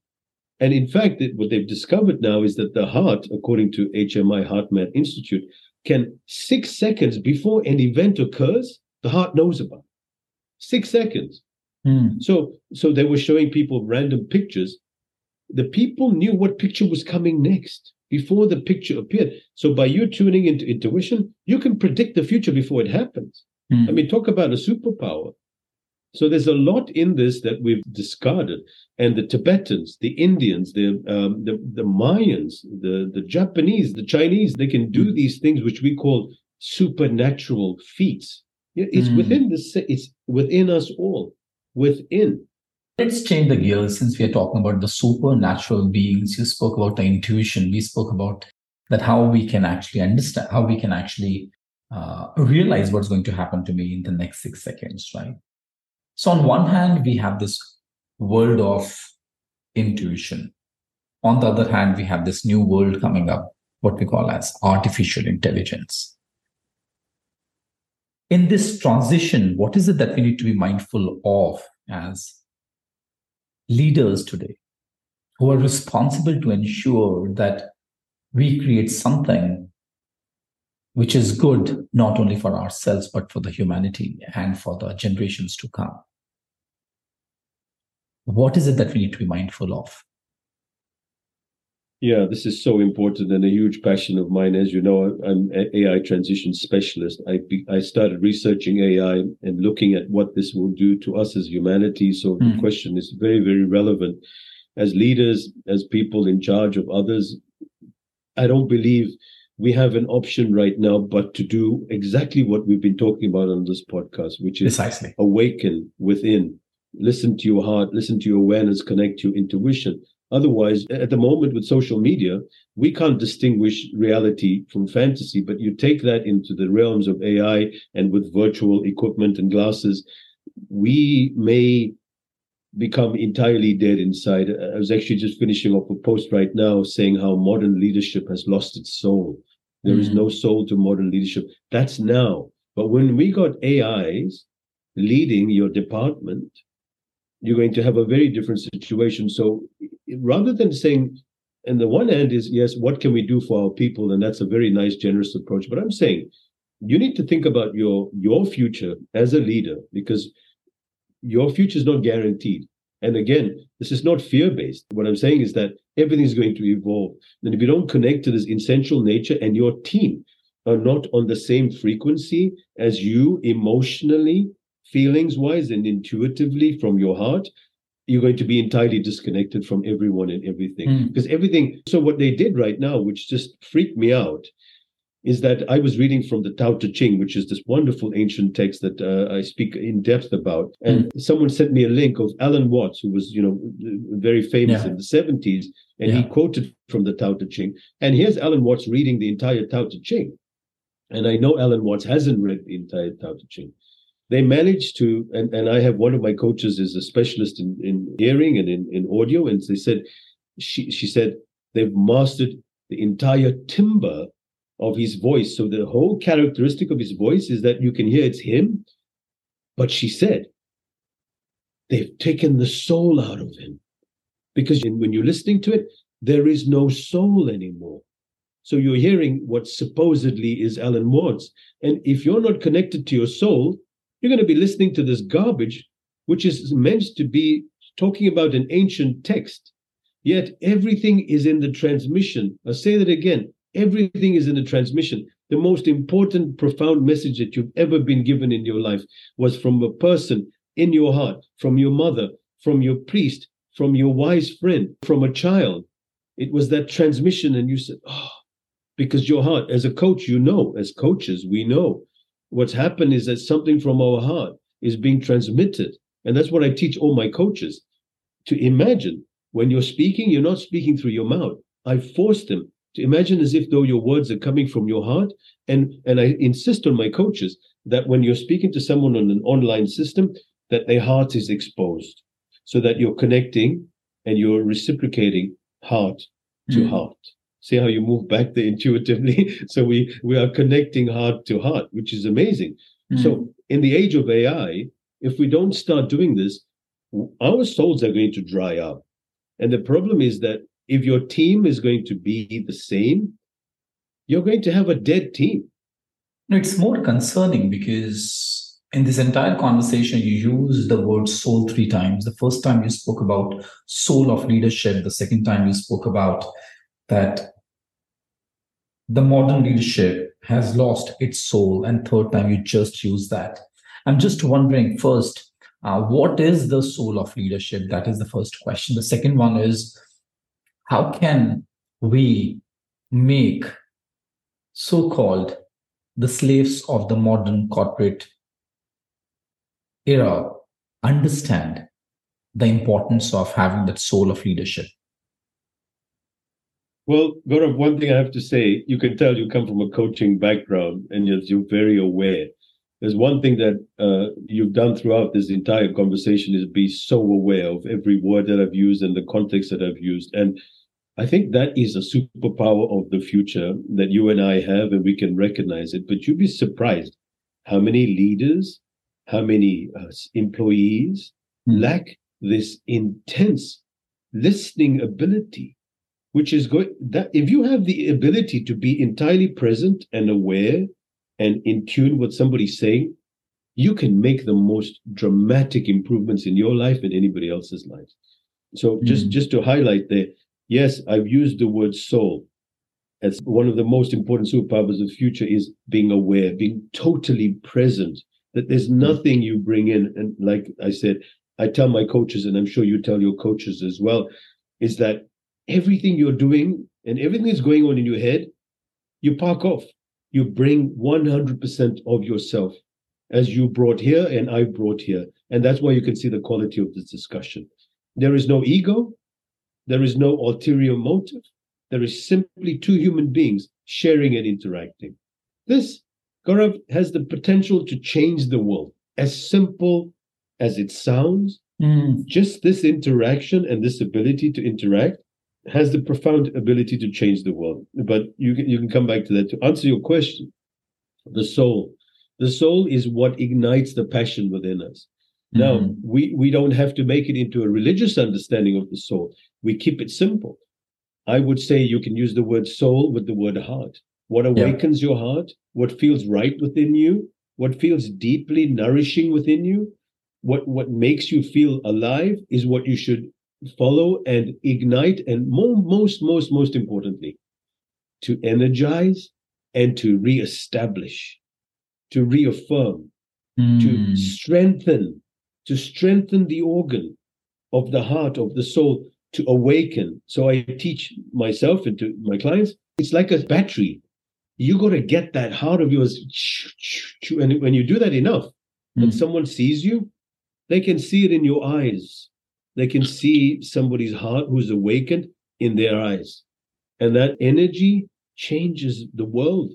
and in fact, what they've discovered now is that the heart, according to HMI HeartMath Institute, can six seconds before an event occurs, the heart knows about. Six seconds. Mm. So, so they were showing people random pictures the people knew what picture was coming next before the picture appeared. So by you tuning into intuition, you can predict the future before it happens. Mm. I mean, talk about a superpower. So there's a lot in this that we've discarded, and the Tibetans, the Indians, the um, the, the Mayans, the the Japanese, the Chinese, they can do mm. these things which we call supernatural feats. It's mm. within the it's within us all, within. Let's change the gears since we are talking about the supernatural beings. You spoke about the intuition. We spoke about that how we can actually understand, how we can actually uh, realize what's going to happen to me in the next six seconds, right? So, on one hand, we have this world of intuition. On the other hand, we have this new world coming up, what we call as artificial intelligence. In this transition, what is it that we need to be mindful of as leaders today who are responsible to ensure that we create something which is good not only for ourselves but for the humanity and for the generations to come what is it that we need to be mindful of yeah, this is so important and a huge passion of mine. As you know, I'm an AI transition specialist. I I started researching AI and looking at what this will do to us as humanity. So mm. the hmm. question is very, very relevant. As leaders, as people in charge of others, I don't believe we have an option right now but to do exactly what we've been talking about on this podcast, which is Precisely. awaken within, listen to your heart, listen to your awareness, connect to your intuition Otherwise, at the moment with social media, we can't distinguish reality from fantasy. But you take that into the realms of AI and with virtual equipment and glasses, we may become entirely dead inside. I was actually just finishing up a post right now saying how modern leadership has lost its soul. There mm. is no soul to modern leadership. That's now. But when we got AIs leading your department, you're going to have a very different situation. So rather than saying, and the one hand is, yes, what can we do for our people? And that's a very nice, generous approach. But I'm saying you need to think about your your future as a leader because your future is not guaranteed. And again, this is not fear based. What I'm saying is that everything is going to evolve. And if you don't connect to this essential nature and your team are not on the same frequency as you emotionally, feelings wise and intuitively from your heart, you're going to be entirely disconnected from everyone and everything. Mm. Because everything, so what they did right now, which just freaked me out, is that I was reading from the Tao Te Ching, which is this wonderful ancient text that uh, I speak in depth about. And mm. someone sent me a link of Alan Watts, who was, you know, very famous yeah. in the 70s, and yeah. he quoted from the Tao Te Ching. And here's Alan Watts reading the entire Tao Te Ching. And I know Alan Watts hasn't read the entire Tao Te Ching they managed to and, and i have one of my coaches is a specialist in, in hearing and in, in audio and they said she she said they've mastered the entire timbre of his voice. So the whole characteristic of his voice is that you can hear it's him. But she said they've taken the soul out of him because when you're listening to it, there is no soul anymore. So you're hearing what supposedly is Alan Watts. And if you're not connected to your soul, you're going to be listening to this garbage, which is meant to be talking about an ancient text. Yet everything is in the transmission. I'll say that again. Everything is in the transmission. The most important, profound message that you've ever been given in your life was from a person in your heart, from your mother, from your priest, from your wise friend, from a child. It was that transmission, and you said, Oh, because your heart, as a coach, you know, as coaches, we know what's happened is that something from our heart is being transmitted. And that's what I teach all my coaches to imagine when you're speaking, you're not speaking through your mouth. I force them imagine as if though your words are coming from your heart. And, and I insist on my coaches that when you're speaking to someone on an online system, that their heart is exposed so that you're connecting and you're reciprocating heart to mm. heart. See how you move back there intuitively? so we, we are connecting heart to heart, which is amazing. Mm. So in the age of AI, if we don't start doing this, our souls are going to dry up. And the problem is that if your team is going to be the same, you're going to have a dead team. No, it's more concerning because in this entire conversation, you used the word soul three times. The first time you spoke about soul of leadership, the second time you spoke about that the modern leadership has lost its soul, and third time you just used that. I'm just wondering first, uh, what is the soul of leadership? That is the first question. The second one is, how can we make so called the slaves of the modern corporate era understand the importance of having that soul of leadership? Well, Gaurav, one thing I have to say, you can tell you come from a coaching background and you're, you're very aware. There's one thing that uh, you've done throughout this entire conversation is be so aware of every word that I've used and the context that I've used. And I think that is a superpower of the future that you and I have, and we can recognize it. But you'd be surprised how many leaders, how many uh, employees mm. lack this intense listening ability, which is going that if you have the ability to be entirely present and aware and in tune with somebody saying, you can make the most dramatic improvements in your life and anybody else's life. So just mm. just to highlight there, yes, I've used the word soul as one of the most important superpowers of the future is being aware, being totally present, that there's hmm. nothing you bring in. And like I said, I tell my coaches, and I'm sure you tell your coaches as well, is that everything you're doing and everything that's going on in your head, you park off. You bring 100% of yourself as you brought here and I brought here. And that's why you can see the quality of this discussion. There is no ego, there is no ulterior motive. There is simply two human beings sharing and interacting. This, Gaurav, has the potential to change the world. As simple as it sounds, mm. just this interaction and this ability to interact has the profound ability to change the world. But you can, you can come back to that. To answer your question, the soul. The soul is what ignites the passion within us. Now, mm-hmm. we, we don't have to make it into a religious understanding of the soul. We keep it simple. I would say you can use the word soul with the word heart. What awakens yeah. your heart, what feels right within you, what feels deeply nourishing within you, what, what makes you feel alive is what you should follow and ignite. And more, most, most, most importantly, to energize and to reestablish, to reaffirm, mm. to hmm. strengthen to strengthen the organ of the heart, of the soul, to awaken. So I teach myself and to my clients, it's like a battery. You got to get that heart of yours. And when you do that enough, mm. and someone sees you, they can see it in your eyes. They can see somebody's heart who's awakened in their eyes. And that energy changes the world.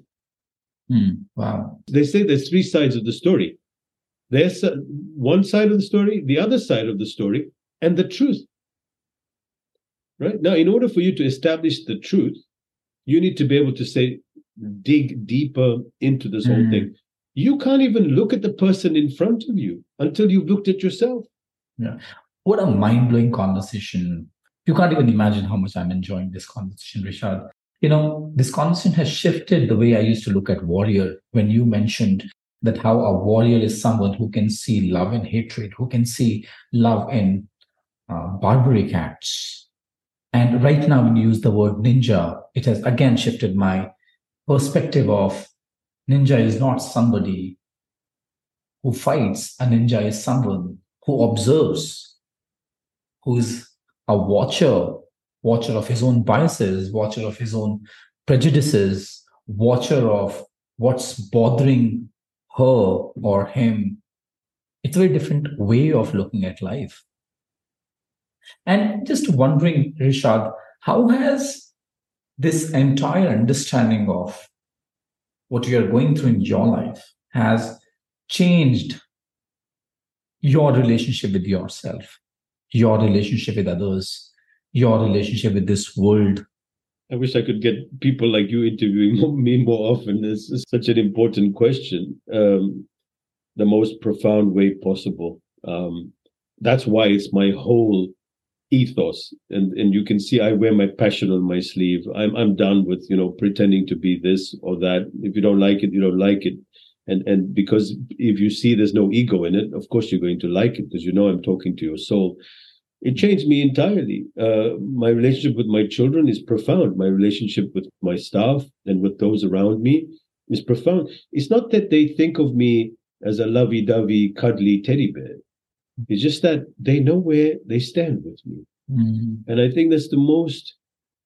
Mm. Wow. They say there's three sides of the story there's one side of the story, the other side of the story, and the truth. right? Now, in order for you to establish the truth, you need to be able to say, dig deeper into this whole Mm. thing. You can't even look at the person in front of you until you've looked at yourself. What a mind blowing conversation. You can't even imagine how much I'm enjoying this conversation, Rishad. You know, this conversation has shifted the way I used to look at warrior when you mentioned that how a warrior is someone who can see love and hatred, who can see love in uh, barbaric acts. And right now, when you use the word ninja, it has again shifted my perspective of ninja is not somebody who fights, a ninja is someone who observes, who is a watcher, watcher of his own biases, watcher of his own prejudices, watcher of what's bothering her or him. It's a very different way of looking at life. And just wondering, Rishad, how has this entire understanding of what you are going through in your life has changed your relationship with yourself, your relationship with others, your relationship with this world. I wish I could get people like you interviewing me more often. This is such an important question. Um, the most profound way possible. Um, that's why it's my whole ethos, and and you can see I wear my passion on my sleeve. I'm I'm done with you know pretending to be this or that. If you don't like it, you don't like it. And and because if you see there's no ego in it, of course you're going to like it because you know I'm talking to your soul it changed me entirely. Uh, my relationship with my children is profound. My relationship with my staff and with those around me is profound. It's not that they think of me as a lovey dovey, cuddly teddy bear. It's just that they know where they stand with me. Mm, And I think that's the most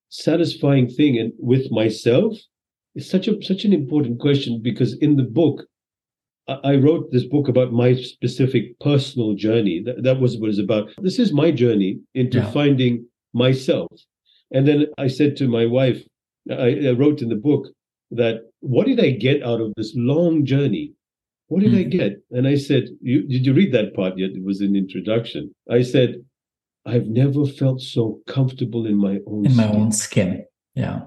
satisfying thing. And with myself, it's such a such an important question because in the book, I wrote this book about my specific personal journey. That, that was what it's about. This is my journey into Yeah. finding myself. And then I said to my wife, I, I wrote in the book that what did I get out of this long journey? What did I Hmm. get? And I said, you, Did you read that part yet? It was an introduction. I said, I've never felt so comfortable in my own in my own skin. Yeah.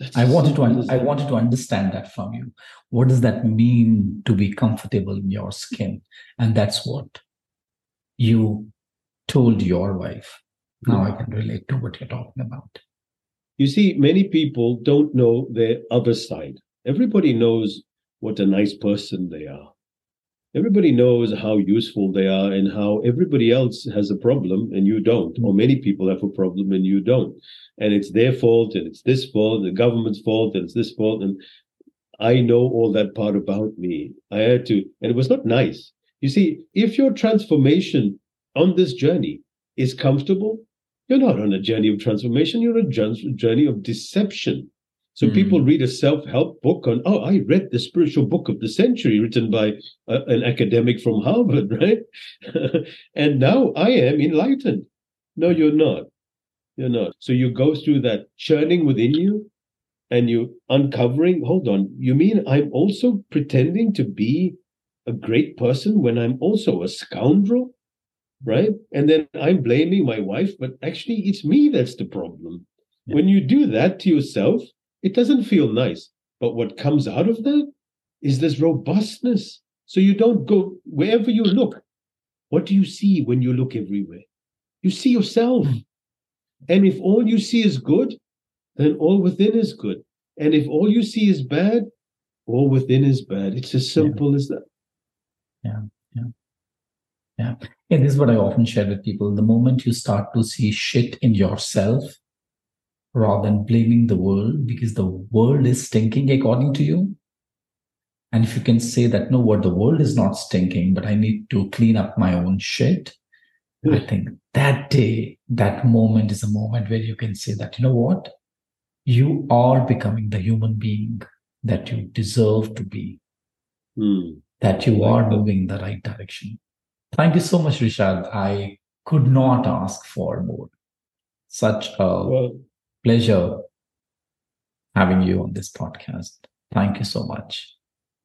That's I as wanted to simple un- as I wanted to understand that from you. What does that mean to be comfortable in your skin? And that's what you told your wife. Now I can relate to what you're talking about. You see, many people don't know their other side. Everybody knows what a nice person they are. Everybody knows how useful they are and how everybody else has a problem and you don't, or many people have a problem and you don't. And it's their fault and it's this fault, the government's fault, and it's this fault. And I know all that part about me. I had to, and it was not nice. You see, if your transformation on this journey is comfortable, you're not on a journey of transformation, you're on a journey of deception. So Mm. people read a self-help book on, oh, I read the spiritual book of the century written by a, an academic from Harvard, right? and now I am enlightened. No, you're not. You're not. So you go through that churning within you and you uncovering, hold on, you mean I'm also pretending to be a great person when I'm also a scoundrel? Right? And then I'm blaming my wife, but actually it's me that's the problem. Yeah. When you do that to yourself, it doesn't feel nice. But what comes out of that is this robustness. So you don't go wherever you look. What do you see when you look everywhere? You see yourself. And if all you see is good, then all within is good. And if all you see is bad, all within is bad. It's as simple as that. Yeah, yeah. Yeah. Yeah, this is what I often share with people. The moment you start to see shit in yourself rather than blaming the world because the world is stinking according to you. And if you can say that, no, what the world is not stinking, but I need to clean up my own shit. I think that day, that moment is a moment where you can say that, you know what? You are becoming the human being that you deserve to be, Hmm. that you are moving the right direction. Thank you so much, Rishad. I could not ask for more. Such a Well, pleasure having you on this podcast. Thank you so much.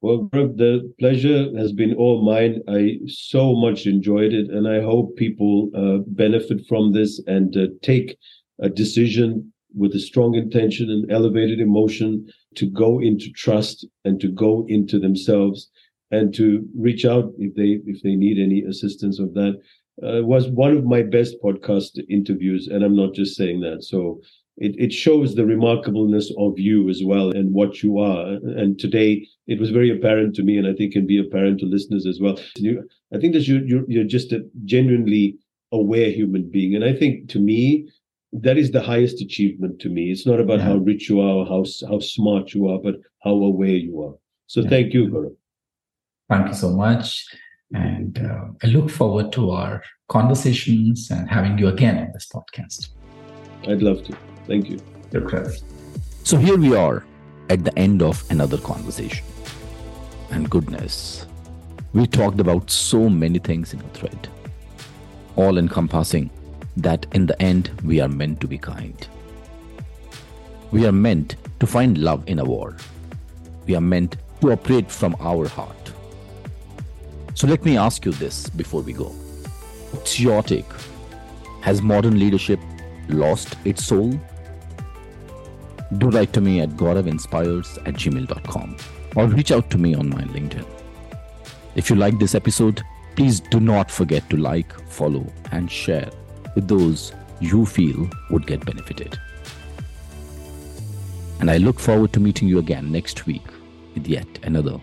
well, Gaurav, the pleasure has been all mine. I so much enjoyed it, and I hope people uh, benefit from this and uh, take a decision with a strong intention and elevated emotion to go into trust and to go into themselves and to reach out if they if they need any assistance of that uh, was one of my best podcast interviews and i'm not just saying that so it, it shows the remarkableness of you as well and what you are. And today it was very apparent to me and i think it can be apparent to listeners as well. You, i think that you, you're, you're just a genuinely aware human being. And i think to me that is the highest achievement to me. It's not about yeah. how rich you are or how, how smart you are but how aware you are. So yeah. thank you Gaurav. thank you so much. And uh, i look forward to our conversations and having you again on this podcast. I'd love to Thank you. Credit. So here we are at the end of another conversation. And goodness, we talked about so many things in a thread, all encompassing that in the end we are meant to be kind. We are meant to find love in a war. We are meant to operate from our heart. So let me ask you this before we go. What's your take? Has modern leadership lost its soul? Do write to me at gauravinspires at gmail.com or reach out to me on my LinkedIn. If you like this episode, please do not forget to like, follow, and share with those you feel would get benefited. And I look forward to meeting you again next week with yet another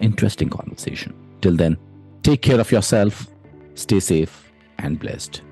interesting conversation. Till then, take care of yourself, stay safe, and blessed.